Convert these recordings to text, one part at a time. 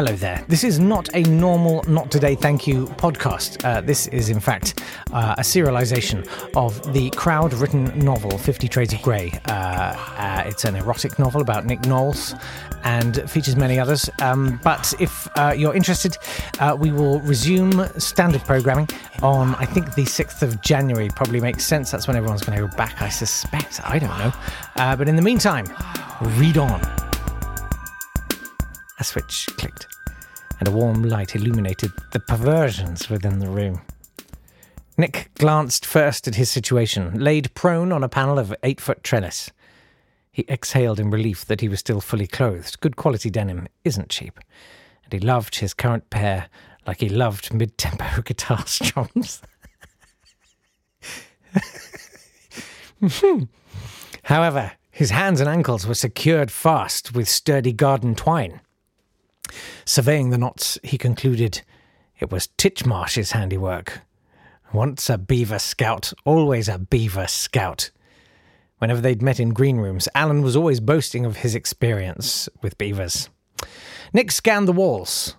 Hello there. This is not a normal Not Today Thank You podcast. Uh, this is, in fact, uh, a serialization of the crowd written novel Fifty Shades of Grey. Uh, uh, it's an erotic novel about Nick Knowles and features many others. Um, but if uh, you're interested, uh, we will resume standard programming on, I think, the 6th of January. Probably makes sense. That's when everyone's going to go back, I suspect. I don't know. but in the meantime, read on. A switch clicked, and a warm light illuminated the perversions within the room. Nick glanced first at his situation, laid prone on a panel of eight foot trellis. He exhaled in relief that he was still fully clothed. Good quality denim isn't cheap, and he loved his current pair like he loved mid tempo guitar strums. However, his hands and ankles were secured fast with sturdy garden twine. Surveying the knots, he concluded it was Titchmarsh's handiwork. Once a beaver scout, always a beaver scout. Whenever they'd met in green rooms, Alan was always boasting of his experience with beavers. Nick scanned the walls.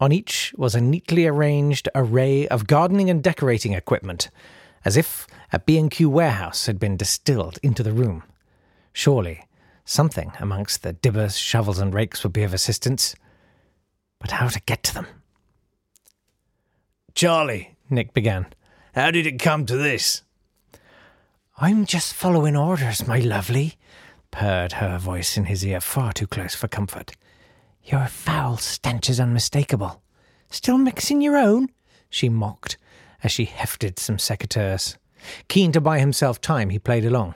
On each was a neatly arranged array of gardening and decorating equipment, as if a B&Q warehouse had been distilled into the room. Surely, something amongst the dibbers, shovels, and rakes would be of assistance. But how to get to them? Charlie, Nick began, how did it come to this? I'm just following orders, my lovely, purred her voice in his ear far too close for comfort. Your foul stench is unmistakable. Still mixing your own? she mocked as she hefted some secateurs. Keen to buy himself time, he played along.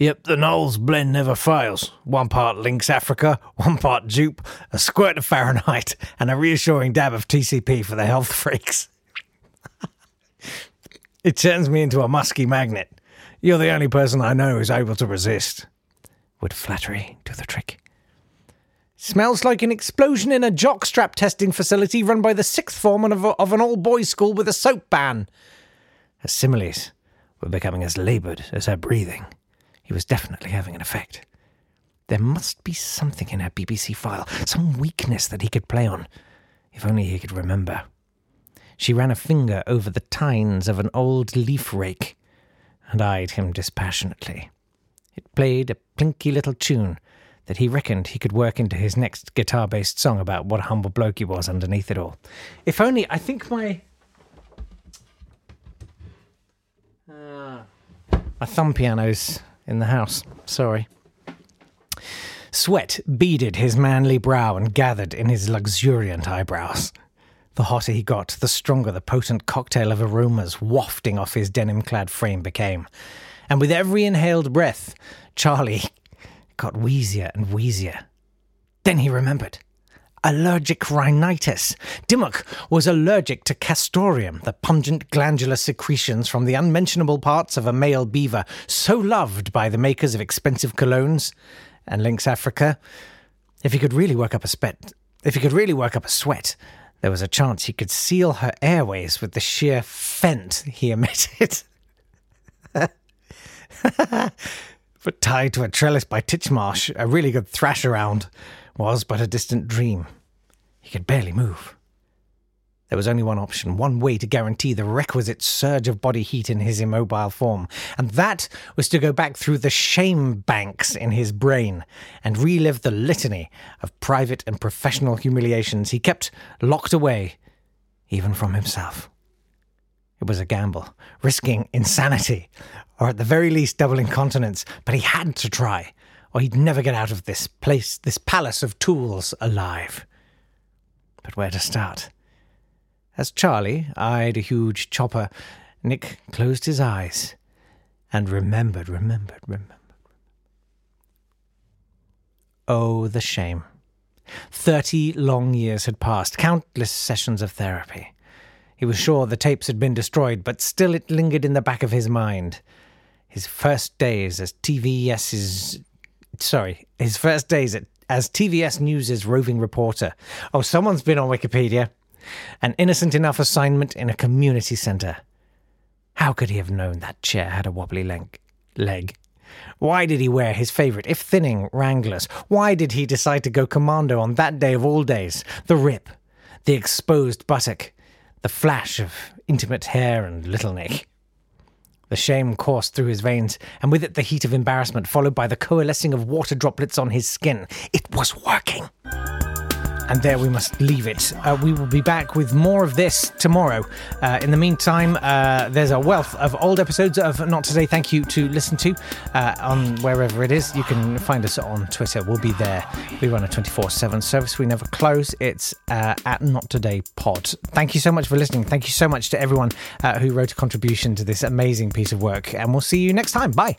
Yep, the Knowles blend never fails. One part Lynx Africa, one part Joop, a squirt of Fahrenheit, and a reassuring dab of TCP for the health freaks. it turns me into a musky magnet. You're the only person I know who's able to resist. Would flattery do the trick? Smells like an explosion in a jockstrap testing facility run by the sixth formers of, a, of an all boys school with a soap ban. Her similes were becoming as laboured as her breathing. He was definitely having an effect. There must be something in her BBC file, some weakness that he could play on. If only he could remember. She ran a finger over the tines of an old leaf rake and eyed him dispassionately. It played a plinky little tune that he reckoned he could work into his next guitar based song about what a humble bloke he was underneath it all. If only, I think my. Uh, my thumb piano's in the house. Sorry. Sweat beaded his manly brow and gathered in his luxuriant eyebrows. The hotter he got, the stronger the potent cocktail of aromas wafting off his denim clad frame became. And with every inhaled breath, Charlie got wheezier and wheezier. Then he remembered allergic rhinitis. Dimmock was allergic to castoreum, the pungent glandular secretions from the unmentionable parts of a male beaver, so loved by the makers of expensive colognes and Lynx Africa. If he could really work up a sweat, if he could really work up a sweat, there was a chance he could seal her airways with the sheer fent he emitted. but tied to a trellis by Titchmarsh, a really good thrash around was but a distant dream. He could barely move. There was only one option, one way to guarantee the requisite surge of body heat in his immobile form, and that was to go back through the shame banks in his brain and relive the litany of private and professional humiliations he kept locked away, even from himself. It was a gamble, risking insanity, or at the very least double incontinence, but he had to try, or he'd never get out of this place, this palace of tools, alive. But where to start? As Charlie eyed a huge chopper, Nick closed his eyes and remembered, remembered, remembered. Oh, the shame. Thirty long years had passed, countless sessions of therapy. He was sure the tapes had been destroyed, but still it lingered in the back of his mind. His first days as TVS's. Sorry, his first days at, as TVS News' roving reporter. Oh, someone's been on Wikipedia. An innocent enough assignment in a community centre. How could he have known that chair had a wobbly leg? leg? Why did he wear his favourite, if thinning, Wranglers? Why did he decide to go commando on that day of all days? The rip, the exposed buttock, the flash of intimate hair and little Nick. The shame coursed through his veins, and with it the heat of embarrassment, followed by the coalescing of water droplets on his skin. It was working. And there we must leave it. Uh, we will be back with more of this tomorrow. Uh, in the meantime, uh, there's a wealth of old episodes of Not Today Thank You to listen to uh, on wherever it is. You can find us on Twitter. We'll be there. We run a 24 7 service. We never close. It's uh, at Not Today Pod. Thank you so much for listening. Thank you so much to everyone uh, who wrote a contribution to this amazing piece of work. And we'll see you next time. Bye.